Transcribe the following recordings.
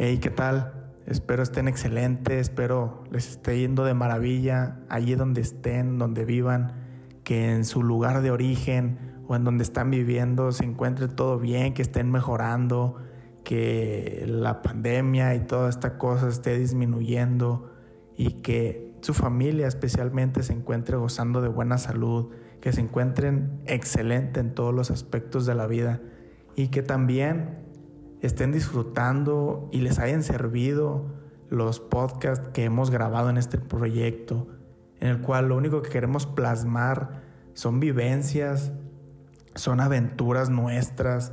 Hey, ¿qué tal? Espero estén excelentes, espero les esté yendo de maravilla allí donde estén, donde vivan, que en su lugar de origen o en donde están viviendo se encuentre todo bien, que estén mejorando, que la pandemia y toda esta cosa esté disminuyendo y que su familia especialmente se encuentre gozando de buena salud, que se encuentren excelente en todos los aspectos de la vida y que también estén disfrutando y les hayan servido los podcasts que hemos grabado en este proyecto, en el cual lo único que queremos plasmar son vivencias, son aventuras nuestras,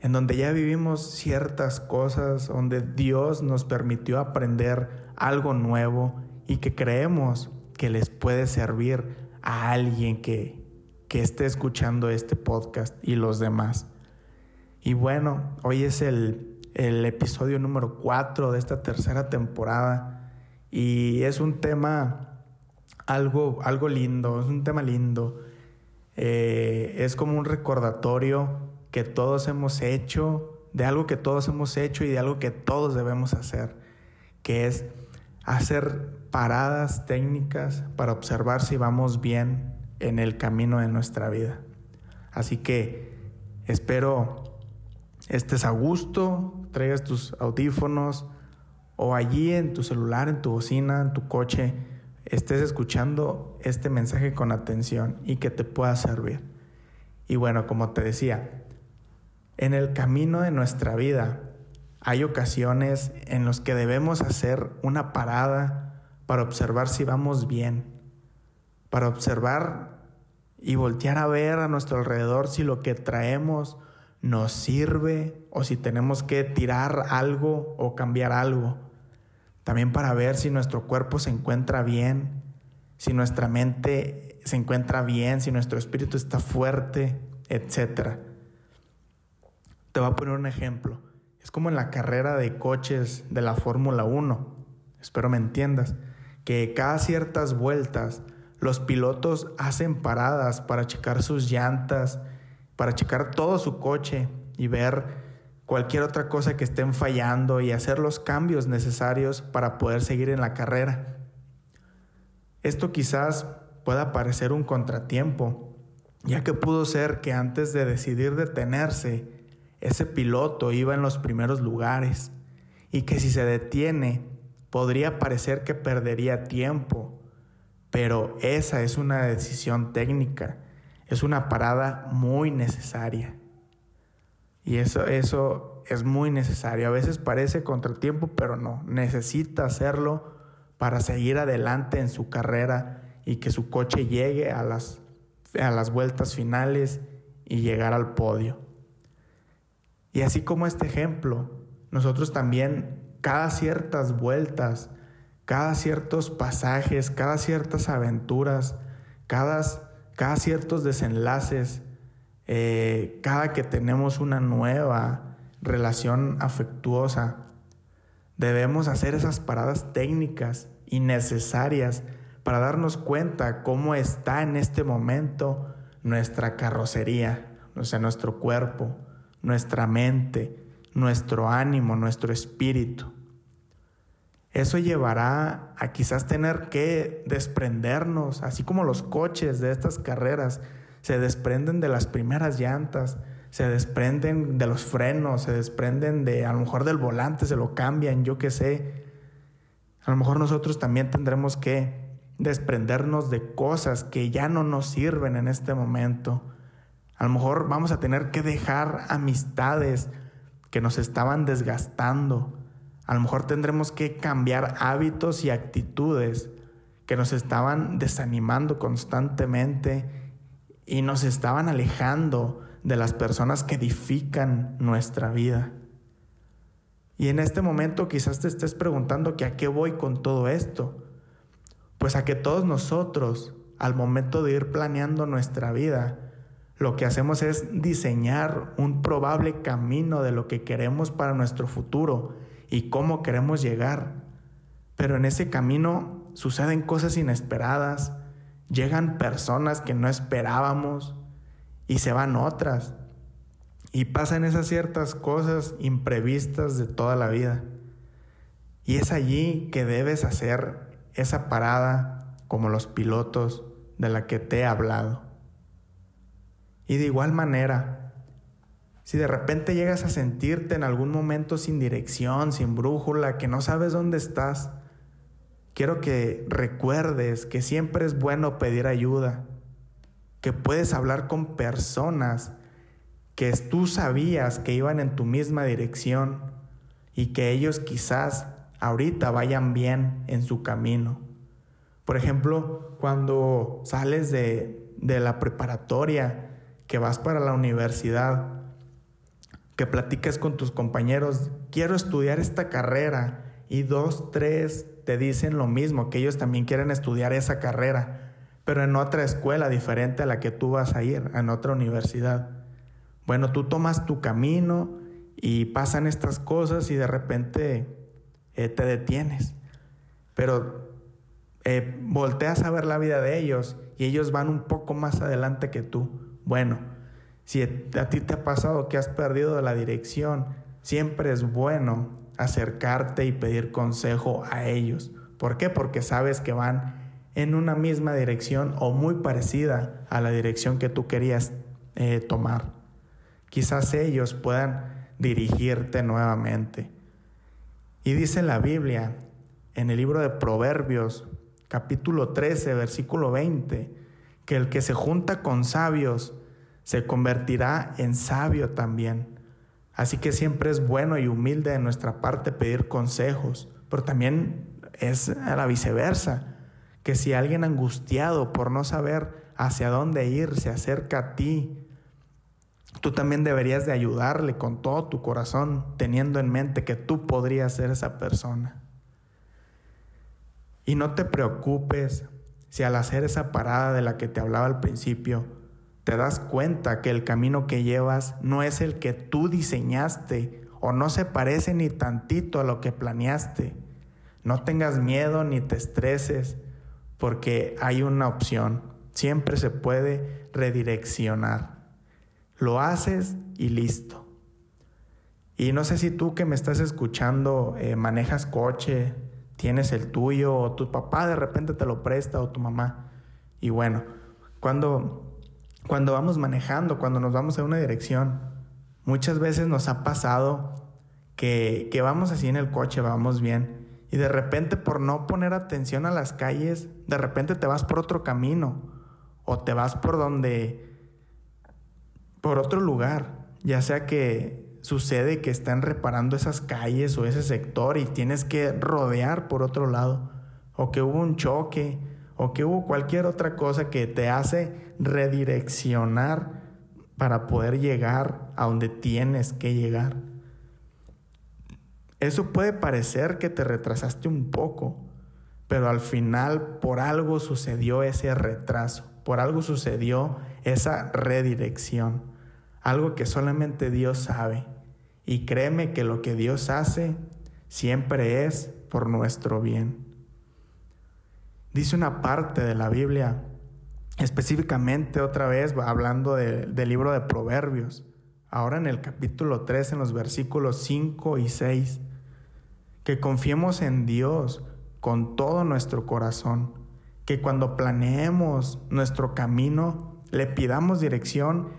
en donde ya vivimos ciertas cosas, donde Dios nos permitió aprender algo nuevo y que creemos que les puede servir a alguien que, que esté escuchando este podcast y los demás. Y bueno, hoy es el, episodio número 4 de esta tercera temporada y es un tema algo, algo lindo, es un tema lindo. Eh, es como un recordatorio que todos hemos hecho, de algo que todos hemos hecho y de algo que todos debemos hacer, que es hacer paradas técnicas para observar si vamos bien en el camino de nuestra vida. Así que espero estés a gusto, traigas tus audífonos o allí en tu celular, en tu bocina, en tu coche, estés escuchando este mensaje con atención y que te pueda servir. Y bueno, como te decía, en el camino de nuestra vida hay ocasiones en las que debemos hacer una parada para observar si vamos bien, para observar y voltear a ver a nuestro alrededor si lo que traemos nos sirve o si tenemos que tirar algo o cambiar algo. También para ver si nuestro cuerpo se encuentra bien, si nuestra mente se encuentra bien, si nuestro espíritu está fuerte, etc. Te voy a poner un ejemplo. Es como en la carrera de coches de la Fórmula 1. Espero me entiendas. Que cada ciertas vueltas los pilotos hacen paradas para checar sus llantas, para checar todo su coche y ver cualquier otra cosa que estén fallando y hacer los cambios necesarios para poder seguir en la carrera. Esto quizás pueda parecer un contratiempo, ya que pudo ser que antes de decidir detenerse, ese piloto iba en los primeros lugares y que si se detiene podría parecer que perdería tiempo, pero esa es una decisión técnica es una parada muy necesaria. Y eso, eso es muy necesario. A veces parece contratiempo, pero no. Necesita hacerlo para seguir adelante en su carrera y que su coche llegue a las, a las vueltas finales y llegar al podio. Y así como este ejemplo, nosotros también cada ciertas vueltas, cada ciertos pasajes, cada ciertas aventuras, cada cada ciertos desenlaces, eh, cada que tenemos una nueva relación afectuosa, debemos hacer esas paradas técnicas y necesarias para darnos cuenta cómo está en este momento nuestra carrocería, o sea, nuestro cuerpo, nuestra mente, nuestro ánimo, nuestro espíritu. Eso llevará a quizás tener que desprendernos, así como los coches de estas carreras se desprenden de las primeras llantas, se desprenden de los frenos, se desprenden de a lo mejor del volante, se lo cambian, yo qué sé. A lo mejor nosotros también tendremos que desprendernos de cosas que ya no nos sirven en este momento. A lo mejor vamos a tener que dejar amistades que nos estaban desgastando a lo mejor tendremos que cambiar hábitos y actitudes que nos estaban desanimando constantemente y nos estaban alejando de las personas que edifican nuestra vida. Y en este momento quizás te estés preguntando que a qué voy con todo esto. Pues a que todos nosotros, al momento de ir planeando nuestra vida, lo que hacemos es diseñar un probable camino de lo que queremos para nuestro futuro y cómo queremos llegar. Pero en ese camino suceden cosas inesperadas, llegan personas que no esperábamos y se van otras. Y pasan esas ciertas cosas imprevistas de toda la vida. Y es allí que debes hacer esa parada como los pilotos de la que te he hablado. Y de igual manera, si de repente llegas a sentirte en algún momento sin dirección, sin brújula, que no sabes dónde estás, quiero que recuerdes que siempre es bueno pedir ayuda, que puedes hablar con personas que tú sabías que iban en tu misma dirección y que ellos quizás ahorita vayan bien en su camino. Por ejemplo, cuando sales de, de la preparatoria, que vas para la universidad, que platicas con tus compañeros, quiero estudiar esta carrera, y dos, tres te dicen lo mismo, que ellos también quieren estudiar esa carrera, pero en otra escuela diferente a la que tú vas a ir, en otra universidad. Bueno, tú tomas tu camino y pasan estas cosas y de repente eh, te detienes, pero eh, volteas a ver la vida de ellos y ellos van un poco más adelante que tú. Bueno, si a ti te ha pasado que has perdido la dirección, siempre es bueno acercarte y pedir consejo a ellos. ¿Por qué? Porque sabes que van en una misma dirección o muy parecida a la dirección que tú querías eh, tomar. Quizás ellos puedan dirigirte nuevamente. Y dice la Biblia en el libro de Proverbios, capítulo 13, versículo 20, que el que se junta con sabios se convertirá en sabio también. Así que siempre es bueno y humilde de nuestra parte pedir consejos, pero también es a la viceversa, que si alguien angustiado por no saber hacia dónde ir se acerca a ti, tú también deberías de ayudarle con todo tu corazón, teniendo en mente que tú podrías ser esa persona. Y no te preocupes si al hacer esa parada de la que te hablaba al principio, te das cuenta que el camino que llevas no es el que tú diseñaste o no se parece ni tantito a lo que planeaste. No tengas miedo ni te estreses porque hay una opción. Siempre se puede redireccionar. Lo haces y listo. Y no sé si tú que me estás escuchando eh, manejas coche, tienes el tuyo o tu papá de repente te lo presta o tu mamá. Y bueno, cuando, cuando vamos manejando, cuando nos vamos en una dirección, muchas veces nos ha pasado que, que vamos así en el coche, vamos bien, y de repente por no poner atención a las calles, de repente te vas por otro camino o te vas por donde, por otro lugar, ya sea que sucede que están reparando esas calles o ese sector y tienes que rodear por otro lado, o que hubo un choque, o que hubo cualquier otra cosa que te hace redireccionar para poder llegar a donde tienes que llegar. Eso puede parecer que te retrasaste un poco, pero al final por algo sucedió ese retraso, por algo sucedió esa redirección algo que solamente Dios sabe. Y créeme que lo que Dios hace siempre es por nuestro bien. Dice una parte de la Biblia, específicamente otra vez hablando del libro de Proverbios, ahora en el capítulo 3, en los versículos 5 y 6, que confiemos en Dios con todo nuestro corazón, que cuando planeemos nuestro camino, le pidamos dirección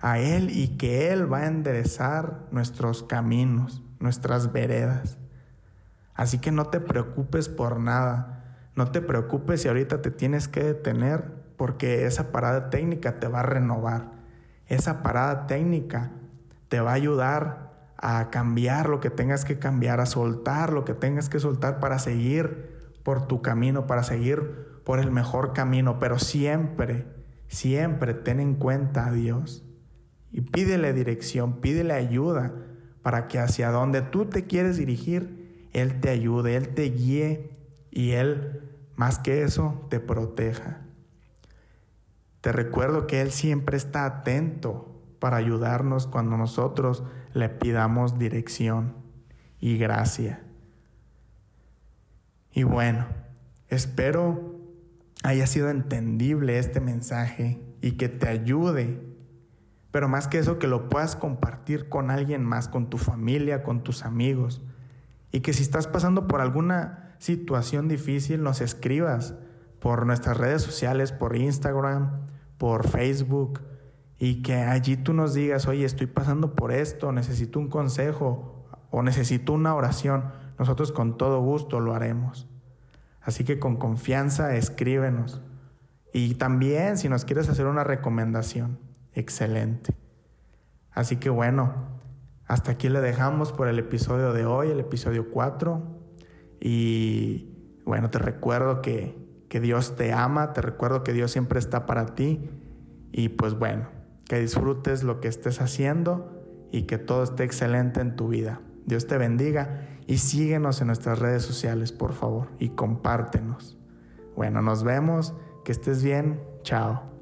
a Él y que Él va a enderezar nuestros caminos, nuestras veredas. Así que no te preocupes por nada. No te preocupes si ahorita te tienes que detener porque esa parada técnica te va a renovar. Esa parada técnica te va a ayudar a cambiar lo que tengas que cambiar, a soltar lo que tengas que soltar para seguir por tu camino, para seguir por el mejor camino. Pero siempre, siempre ten en cuenta a Dios y pídele dirección, pídele ayuda para que hacia donde tú te quieres dirigir, Él te ayude, Él te guíe y Él, más que eso, te proteja. Te recuerdo que Él siempre está atento para ayudarnos cuando nosotros le pidamos dirección y gracia. Y bueno, espero haya sido entendible este mensaje y que te ayude pero más que eso, que lo puedas compartir con alguien más, con tu familia, con tus amigos. Y que si estás pasando por alguna situación difícil, nos escribas por nuestras redes sociales, por Instagram, por Facebook, y que allí tú nos digas, oye, estoy pasando por esto, necesito un consejo o necesito una oración. Nosotros con todo gusto lo haremos. Así que con confianza escríbenos. Y también si nos quieres hacer una recomendación, excelente. Así que bueno, hasta aquí le dejamos por el episodio de hoy, el episodio 4. Y bueno, te recuerdo que, que Dios te ama, te recuerdo que Dios siempre está para ti. Y pues bueno, que disfrutes lo que estés haciendo y que todo esté excelente en tu vida. Dios te bendiga y síguenos en nuestras redes sociales, por favor, y compártenos. Bueno, nos vemos, que estés bien, chao.